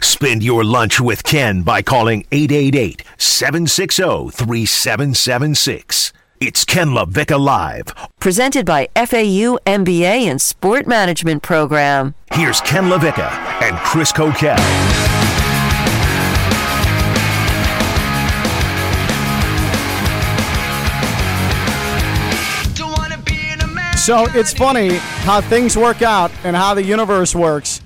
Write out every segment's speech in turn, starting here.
Spend your lunch with Ken by calling 888 760 3776. It's Ken LaVicka Live. Presented by FAU MBA and Sport Management Program. Here's Ken LaVicka and Chris Coquette. So it's funny how things work out and how the universe works.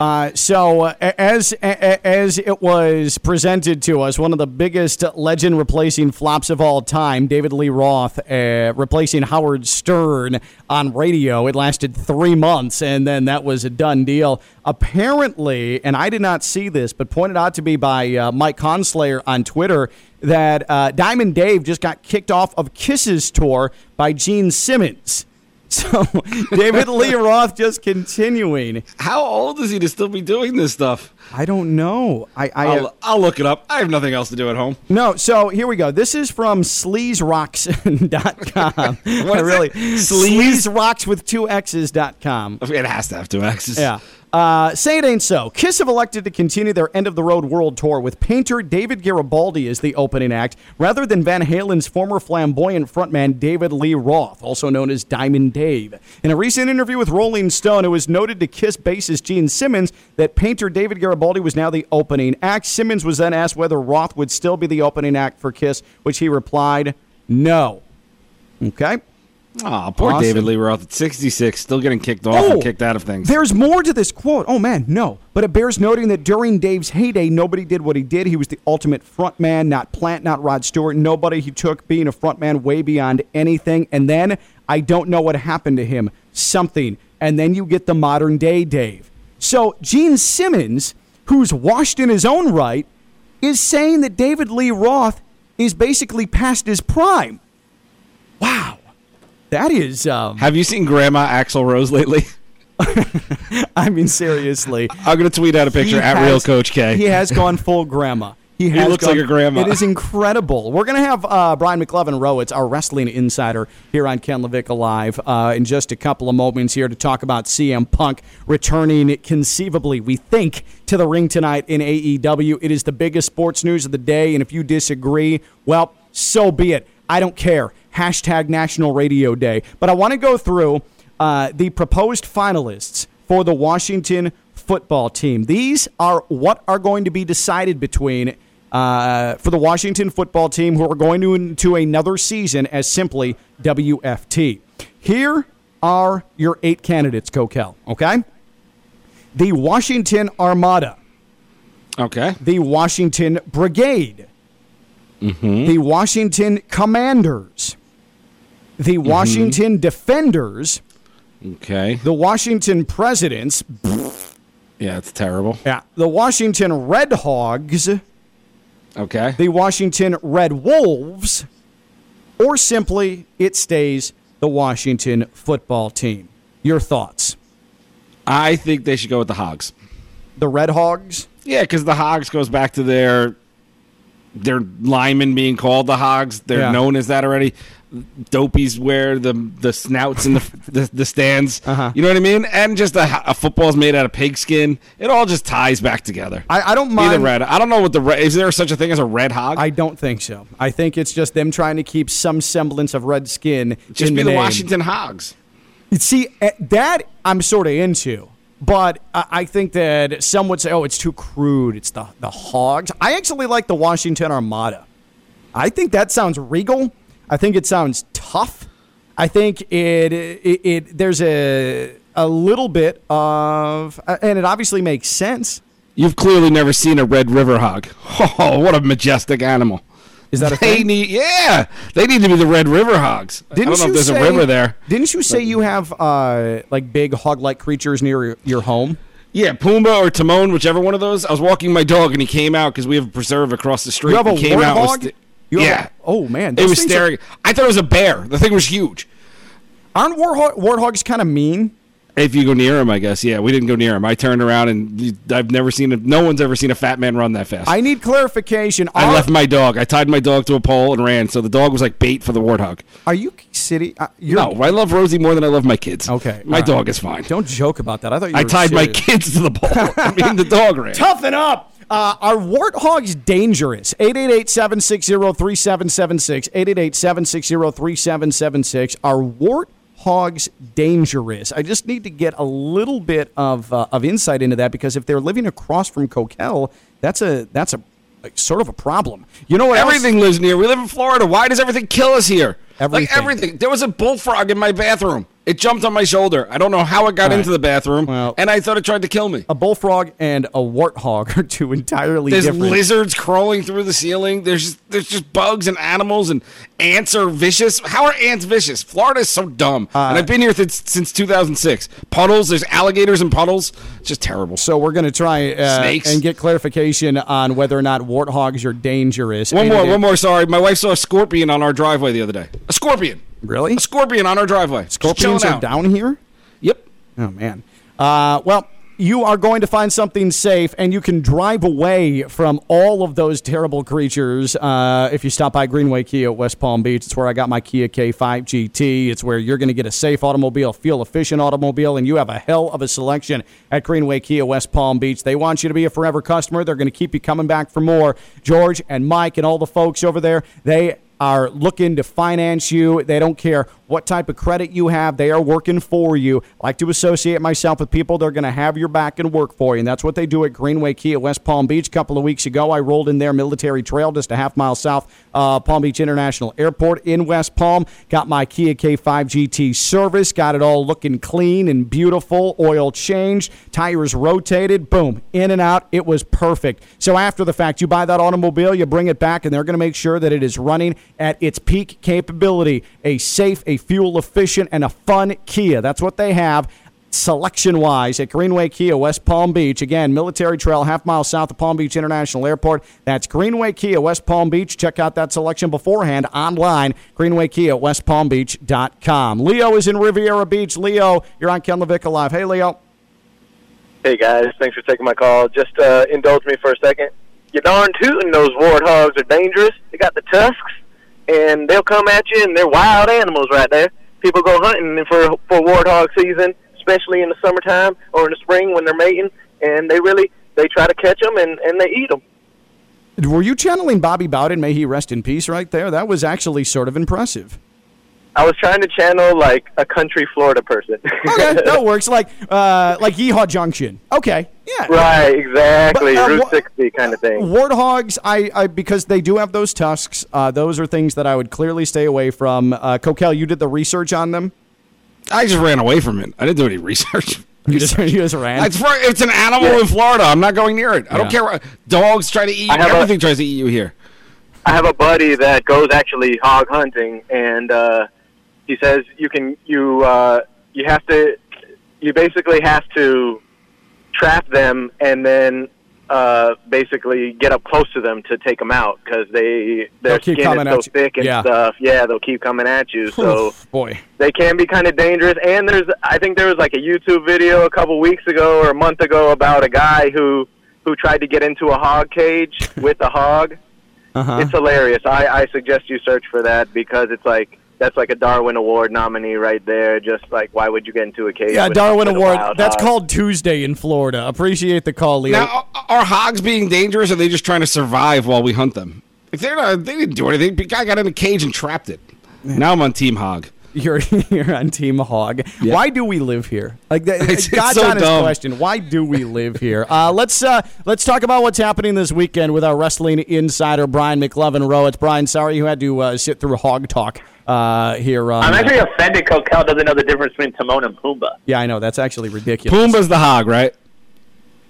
Uh, so uh, as as it was presented to us, one of the biggest legend replacing flops of all time, David Lee Roth uh, replacing Howard Stern on radio. It lasted three months, and then that was a done deal. Apparently, and I did not see this, but pointed out to me by uh, Mike Conslayer on Twitter that uh, Diamond Dave just got kicked off of Kiss's tour by Gene Simmons. So David Lee Roth just continuing. How old is he to still be doing this stuff? I don't know. I, I I'll, I'll look it up. I have nothing else to do at home. no. So here we go. This is from sleazeroxx.com. What really? Sleaze? sleazeroxx with two x's.com. It has to have two X's. Yeah. Uh, say it ain't so. Kiss have elected to continue their end of the road world tour with painter David Garibaldi as the opening act, rather than Van Halen's former flamboyant frontman David Lee Roth, also known as Diamond Dave. In a recent interview with Rolling Stone, it was noted to Kiss bassist Gene Simmons that painter David Garibaldi was now the opening act. Simmons was then asked whether Roth would still be the opening act for Kiss, which he replied, no. Okay. Oh, poor Awesome. David Lee Roth at 66, still getting kicked off Oh, and kicked out of things. There's more to this quote. Oh man, no. But it bears noting that during Dave's heyday, nobody did what he did. He was the ultimate frontman, not Plant, not Rod Stewart. Nobody he took being a frontman way beyond anything. And then I don't know what happened to him. Something. And then you get the modern day Dave. So Gene Simmons, who's washed in his own right, is saying that David Lee Roth is basically past his prime. Wow. That is um, have you seen Grandma Axl Rose lately? I mean seriously. I'm going to tweet out a picture He at has- Real Coach K. He has gone full grandma. He, has looks gone- like a grandma. It is incredible. We're going to have uh, Brian McLovin Rowitz, our wrestling insider, here on Ken Levick Live uh, in just a couple of moments here to talk about CM Punk returning conceivably, we think, to the ring tonight in AEW. It is the biggest sports news of the day, and if you disagree, well, so be it. I don't care. Hashtag National Radio Day. But I want to go through uh, the proposed finalists for the Washington football team. These are what are going to be decided between uh, for the Washington football team, who are going to into another season as simply WFT. Here are your eight candidates, Coquel. Okay, the Washington Armada, Okay. the Washington Brigade, Mm-hmm. the Washington Commanders, the mm-hmm. Washington Defenders, Okay. the Washington Presidents, Yeah, it's terrible. yeah, the Washington Red Hogs, Okay. the Washington Red Wolves, or simply it stays the Washington football team. Your thoughts? I think they should go with the Hogs. The Red Hogs? Yeah, because the Hogs goes back to their their linemen being called the Hogs. They're Yeah. known as that already. Dopies wear the the snouts in the the, the stands. Uh-huh. You know what I mean? And just a, a football's made out of pigskin. It all just ties back together. I, I don't Either mind. red. I don't know what the red. Is there such a thing as a red hog? I don't think so. I think it's just them trying to keep some semblance of red skin just in be the, the. Washington Hogs. See, eh, that I'm sort of into. But I think that some would say, oh, it's too crude. It's the, the hogs. I actually like the Washington Armada. I think that sounds regal. I think it sounds tough. I think it it, it there's a a little bit of and it obviously makes sense. You've clearly never seen a red river hog. Oh, what a majestic animal! Is that a They thing? need, yeah, they need to be the red river hogs. I don't know if there's say, a river there. Didn't you say you have uh, like big hog-like creatures near your, your home? Yeah, Pumbaa or Timon, whichever one of those. I was walking my dog and he came out because we have a preserve across the street. You have a he came out and was warthog? sta- have yeah. a- oh man, it was things are- staring. I thought it was a bear. The thing was huge. Aren't warthog, warthogs kind of mean? If you go near him, I guess. Yeah, we didn't go near him. I turned around and I've never seen a, no one's ever seen a fat man run that fast. I need clarification. I Are- left my dog. I tied my dog to a pole and ran. So the dog was like bait for the warthog. Are you city? Uh, No, I love Rosie more than I love my kids. Okay, my right. dog is fine. Don't joke about that. I thought you I tied my kids to the pole. I mean, the dog ran. Toughen up. Uh, are warthogs dangerous? 888-760-3776. 888-760-3776. Are warthogs dangerous? I just need to get a little bit of uh, of insight into that because if they're living across from Coquel, that's a that's a like, sort of a problem. You know what? else? Everything lives near. We live in Florida. Why does everything kill us here? Everything. Like everything. There was a bullfrog in my bathroom. It jumped on my shoulder. I don't know how it got right. into the bathroom, Well- and I thought it tried to kill me. A bullfrog and a warthog are two entirely different. There's different. lizards crawling through the ceiling. There's just, there's just bugs and animals and ants are vicious. How are ants vicious? Florida is so dumb. Uh, and I've been here since, since 2006. Puddles. There's alligators in puddles. It's just terrible. So we're going to try uh, Snakes. and get clarification on whether or not warthogs are dangerous. One more, one more. Sorry, my wife saw a scorpion on our driveway the other day. A scorpion. Really? A scorpion on our driveway. Scorpions are out. down here? Yep. Oh, man. Uh, well, you are going to find something safe, and you can drive away from all of those terrible creatures uh, if you stop by Greenway Kia at West Palm Beach. It's where I got my Kia K5 GT. It's where you're going to get a safe automobile, fuel efficient automobile, and you have a hell of a selection at Greenway Kia West Palm Beach. They want you to be a forever customer. They're going to keep you coming back for more. George and Mike and all the folks over there, they are looking to finance you. They don't care what type of credit you have. They are working for you. I like to associate myself with people that are going to have your back and work for you. And that's what they do at Greenway Kia West Palm Beach. A couple of weeks ago, I rolled in their military trail just a half mile south uh, Palm Beach International Airport in West Palm. Got my Kia K5 GT service. Got it all looking clean and beautiful. Oil changed. Tires rotated. Boom. In and out. It was perfect. So after the fact, you buy that automobile, you bring it back, and they're going to make sure that it is running at its peak capability. A safe, a fuel efficient, and a fun Kia. That's what they have selection wise at Greenway Kia, West Palm Beach. Again, Military Trail, half mile south of Palm Beach International Airport. That's Greenway Kia, West Palm Beach. Check out that selection beforehand online, Greenway Kia, westpalmbeach.com. Leo is in Riviera Beach. Leo, you're on Ken Levick Live. Hey, Leo. Hey guys, thanks for taking my call. Just uh, indulge me for a second. You darn tootin' those warthogs are dangerous. They got the tusks, and they'll come at you, and they're wild animals right there. People go hunting for for warthog season, especially in the summertime or in the spring when they're mating, and they really they try to catch them and and they eat them. Were you channeling Bobby Bowden? May he rest in peace right there? That was actually sort of impressive. I was trying to channel like a country Florida person. Okay, that works. Like, uh, like Yeehaw Junction. Okay, yeah. right, exactly. But, uh, Route 60 kind of thing. Warthogs, I, I because they do have those tusks. Uh, those are things that I would clearly stay away from. Uh, Coquel, you did the research on them. I just ran away from it. I didn't do any research. You just, you just ran. It's, for, it's an animal Yeah. in Florida. I'm not going near it. I don't care. What, dogs try to eat you. I have a- tries to eat you here. I have a buddy that goes actually hog hunting, and uh, he says you can you uh, you have to you basically have to trap them and then uh, basically get up close to them to take them out because they They'll their keep skin is so thick and Yeah. stuff. Yeah, they'll keep coming at you. So boy, they can be kind of dangerous. And there's, I think there was like a YouTube video a couple weeks ago or a month ago about a guy who who tried to get into a hog cage with a hog. uh-huh. It's hilarious. I, I suggest you search for that because it's like that's like a Darwin Award nominee right there. Just like why would you get into a cage? yeah, with- Darwin with Award. That's hog? called Tuesday in Florida. Appreciate the call, Leo. Now, are- are hogs being dangerous? Or are they just trying to survive while we hunt them? If they're not, they didn't do anything. The guy got in a cage and trapped it. Now I'm on Team Hog. You're you're on Team Hog. Yeah. Why do we live here? Like that, It's- it's God's so honest dumb. question. Why do we live here? Uh, let's uh, let's talk about what's happening this weekend with our wrestling insider Brian McLovin Rowitz. Brian, sorry you had to uh, sit through Hog Talk uh, here. On, I'm uh, actually offended Coquel doesn't know the difference between Timon and Pumbaa. yeah, I know that's actually ridiculous. Pumbaa's the hog, right?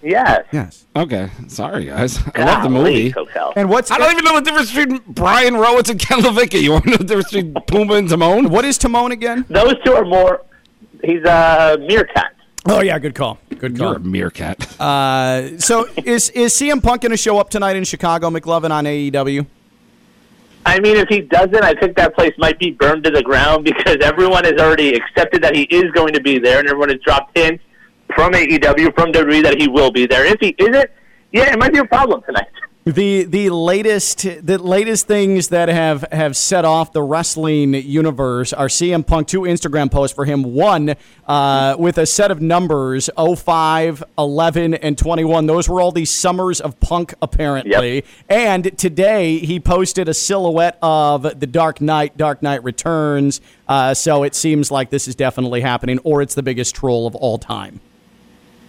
Yes. Yes. Okay. Sorry, guys. I love the movie. Coquel. And what's I don't even know the difference between Brian Rowitz and Ken LaVicka. You want to know the difference between Pumbaa and Timon? what is Timon again? Those two are more. He's a meerkat. Oh yeah, good call. Good call. You're a meerkat. Uh, so is is CM Punk going to show up tonight in Chicago, McLovin on AEW? I mean, if he doesn't, I think that place might be burned to the ground because everyone has already accepted that he is going to be there, and everyone has dropped hints from AEW, from WWE, that he will be there. If he isn't, yeah, it might be a problem tonight. The the latest the latest things that have have set off the wrestling universe are CM Punk two Instagram posts for him one uh, with a set of numbers 05, 11 and 21 those were all the summers of Punk apparently Yep. and today he posted a silhouette of the Dark Knight Dark Knight Returns uh, so it seems like this is definitely happening or it's the biggest troll of all time.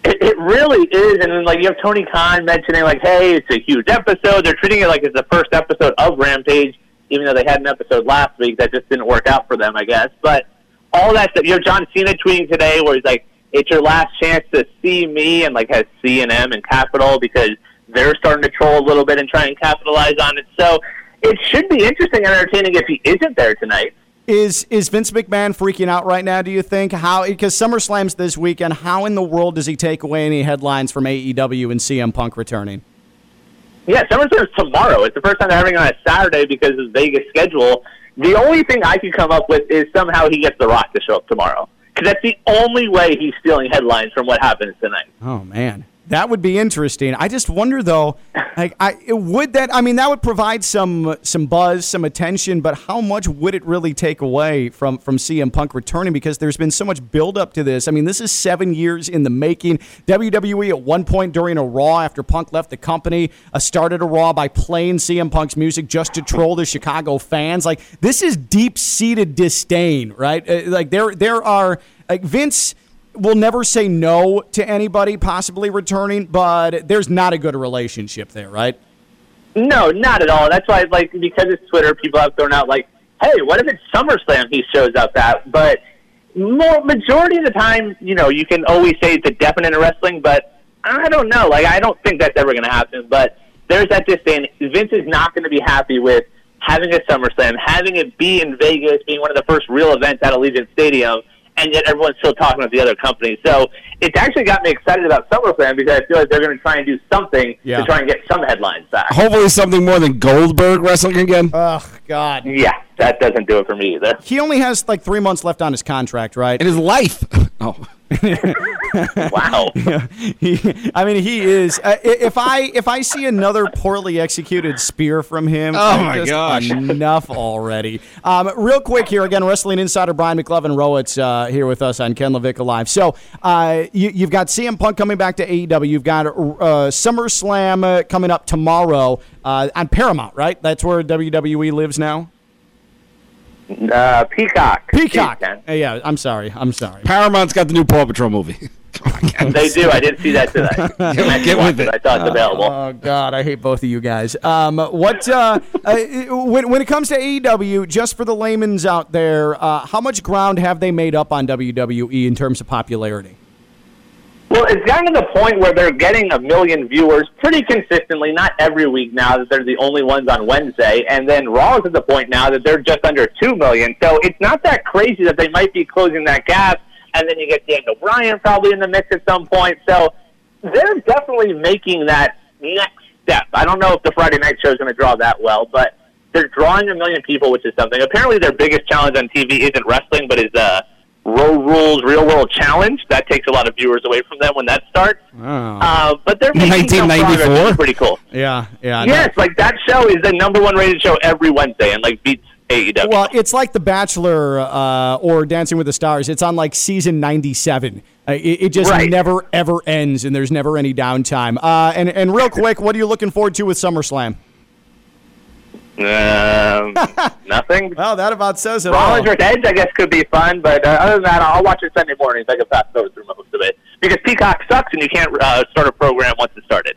It, it really is, and then like you have Tony Khan mentioning like, "Hey, it's a huge episode." They're treating it like it's the first episode of Rampage, even though they had an episode last week that just didn't work out for them, I guess. But all that stuff, you know, John Cena tweeting today where he's like, "It's your last chance to see me," and like has C and M and Capital because they're starting to troll a little bit and try and capitalize on it. So it should be interesting and entertaining if he isn't there tonight. Is is Vince McMahon freaking out right now? Do you think how because SummerSlam's this weekend? How in the world does he take away any headlines from AEW and CM Punk returning? Yeah, SummerSlam's tomorrow. It's the first time they're having it on a Saturday because of Vegas schedule. The only thing I could come up with is somehow he gets The Rock to show up tomorrow. Because that's the only way he's stealing headlines from what happens tonight. Oh man, that would be interesting. I just wonder though, like, I would that? I mean, that would provide some some buzz, some attention, but how much would it really take away from from CM Punk returning? Because there's been so much build up to this. I mean, this is seven years in the making. WWE at one point during a Raw after Punk left the company, uh, started a Raw by playing CM Punk's music just to troll the Chicago fans. Like this is deep seated disdain, right? Uh, like there there are like Vince will never say no to anybody possibly returning, but there's not a good relationship there, right? No, not at all. That's why, like, because it's Twitter, people have thrown out, like, hey, what if it's SummerSlam he shows up at? But more majority of the time, you know, you can always say it's a definite in wrestling, but I don't know. Like, I don't think that's ever going to happen. But there's that disdain. Vince is not going to be happy with having a SummerSlam, having it be in Vegas, being one of the first real events at Allegiant Stadium, and yet everyone's still talking about the other company. So it's actually got me excited about SummerSlam because I feel like they're going to try and do something Yeah. to try and get some headlines back. Hopefully, something more than Goldberg wrestling again. Oh God. Yeah, that doesn't do it for me either. He only has like three months left on his contract, right? in his life. Oh, Wow. he, I mean, he is. Uh, if I if I see another poorly executed spear from him, Oh, I'm my just gosh. enough already. Um, real quick here again, wrestling insider Brian McLovin Rowitz uh, here with us on Ken Levick Live. So uh, you, you've got CM Punk coming back to AEW. You've got uh, SummerSlam uh, coming up tomorrow uh, on Paramount, right? That's where WWE lives now. Uh, Peacock. Peacock. Jeez, Uh, yeah, I'm sorry. I'm sorry. Paramount's got the new Paw Patrol movie. Come on, Ken. They do. I didn't see that today. Get- get with it. I thought it's available. Oh God, I hate both of you guys. Um, what uh, uh, when when it comes to AEW, just for the layman's out there, uh, how much ground have they made up on WWE in terms of popularity? Well, it's gotten to the point where they're getting a million viewers pretty consistently, not every week now that they're the only ones on Wednesday. And then Raw is at the point now that they're just under 2 million. So it's not that crazy that they might be closing that gap. And then you get Daniel Bryan probably in the mix at some point. So they're definitely making that next step. I don't know if the Friday night show is going to draw that well, but they're drawing a million people, which is something. Apparently, their biggest challenge on TV isn't wrestling, but is uh, Road Rules Real World Challenge. That takes a lot of viewers away from them when that starts. Uh, but they're making some progress, which 1994? is pretty cool. Yeah, yeah. Yes, like that show is the number one rated show every Wednesday and like beats AEW. Well, it's like The Bachelor uh, or Dancing with the Stars. It's on like season 97. Uh, it, it just Right. never ever ends, and there's never any downtime. Uh, and and real quick, what are you looking forward to with SummerSlam? um, nothing. Well, that about says it Rollins all. versus Edge, I guess, could be fun, but uh, other than that, I'll watch it Sunday mornings. I can fast forward through most of it because Peacock sucks, and you can't uh, start a program once it started.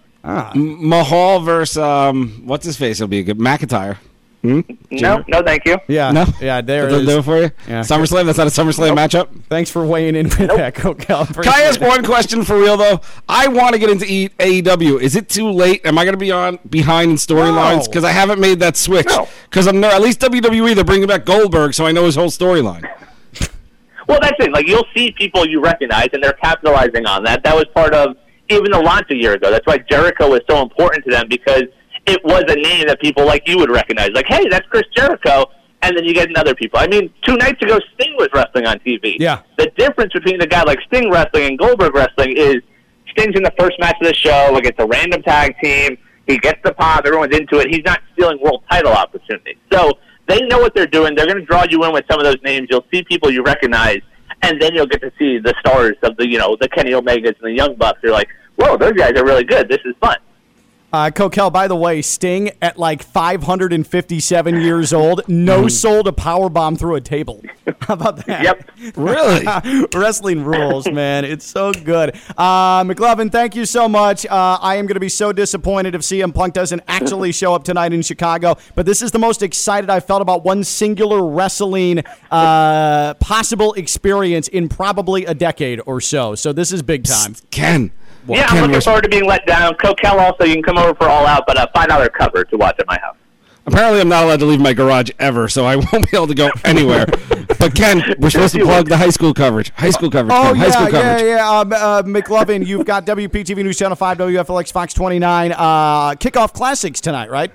Mahal versus um, what's his face? It'll be a good McIntyre. Hmm? No, no, thank you. Yeah, No, yeah. There Does it that do it is. for you. Yeah. SummerSlam. That's not a SummerSlam matchup. Thanks for weighing in with that, Coke. Can I ask one question for real though? I want to get into e- AEW. Is it too late? Am I going to be on behind in storylines No. because I haven't made that switch? No. Because I'm no, at least WWE they're bringing back Goldberg, so I know his whole storyline. Well, that's it. Like you'll see people you recognize, and they're capitalizing on that. That was part of even the launch a year ago. That's why Jericho was so important to them because it was a name that people like you would recognize. Like, hey, that's Chris Jericho. And then you get another people. I mean, two nights ago, Sting was wrestling on TV. Yeah. The difference between a guy like Sting wrestling and Goldberg wrestling is Sting's in the first match of the show against a random tag team. He gets the pop. Everyone's into it. He's not stealing world title opportunities. So they know what they're doing. They're going to draw you in with some of those names. You'll see people you recognize, and then you'll get to see the stars of the, you know, the Kenny Omegas and the Young Bucks. You're like, whoa, those guys are really good. This is fun. Uh, Coquel, by the way, Sting at like 557 years old, no soul to power bomb through a table. How about that? Yep. Really? Wrestling rules, man. It's so good. Uh, McLovin, thank you so much. Uh, I am going to be so disappointed if CM Punk doesn't actually show up tonight in Chicago. But this is the most excited I've felt about one singular wrestling uh, possible experience in probably a decade or so. So this is big time. Ken. Yeah, Ken I'm looking was- forward to being let down. Coquel also, you can come over for All Out, but a five dollar cover to watch at my house. Apparently, I'm not allowed to leave my garage ever, so I won't be able to go anywhere. but Ken, we're supposed to plug the high school coverage. High school coverage. Oh Ken, high yeah, school yeah, yeah. Um, uh, McLovin, you've got WPTV News Channel Five, WFLX Fox 29 uh, kickoff classics tonight, right?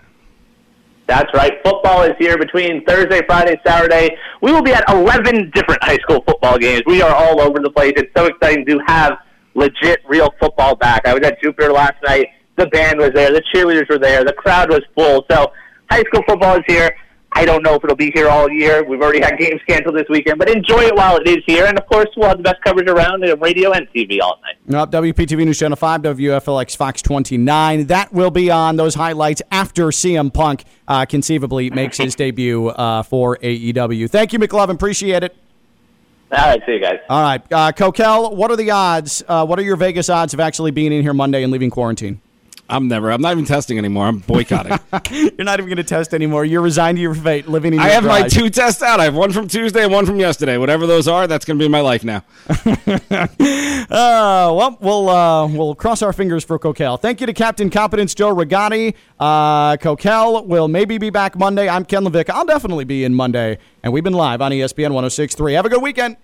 That's right. Football is here between Thursday, Friday, Saturday. We will be at 11 different high school football games. We are all over the place. It's so exciting to have legit, real football back. I was at Jupiter last night. The band was there. The cheerleaders were there. The crowd was full. So high school football is here. I don't know if it'll be here all year. We've already had games canceled this weekend, but enjoy it while it is here. And of course, we'll have the best coverage around in radio and TV all night. Nope, WPTV News Channel 5, WFLX Fox 29. That will be on those highlights after CM Punk uh, conceivably makes his debut uh, for AEW. Thank you, McLovin. Appreciate it. All right, see you guys. All right. Uh, Coquel, what are the odds? Uh, what are your Vegas odds of actually being in here Monday and leaving quarantine? I'm never. I'm not even testing anymore. I'm boycotting. You're not even going to test anymore. You're resigned to your fate, living in your I have my two tests out. I have one from Tuesday and one from yesterday. Whatever those are, that's going to be my life now. Uh, well, we'll uh, we'll cross our fingers for Coquel. Thank you to Captain Competence Joe Regani. Uh, Coquel will maybe be back Monday. I'm Ken Levick. I'll definitely be in Monday, and we've been live on ESPN 106.3. Have a good weekend.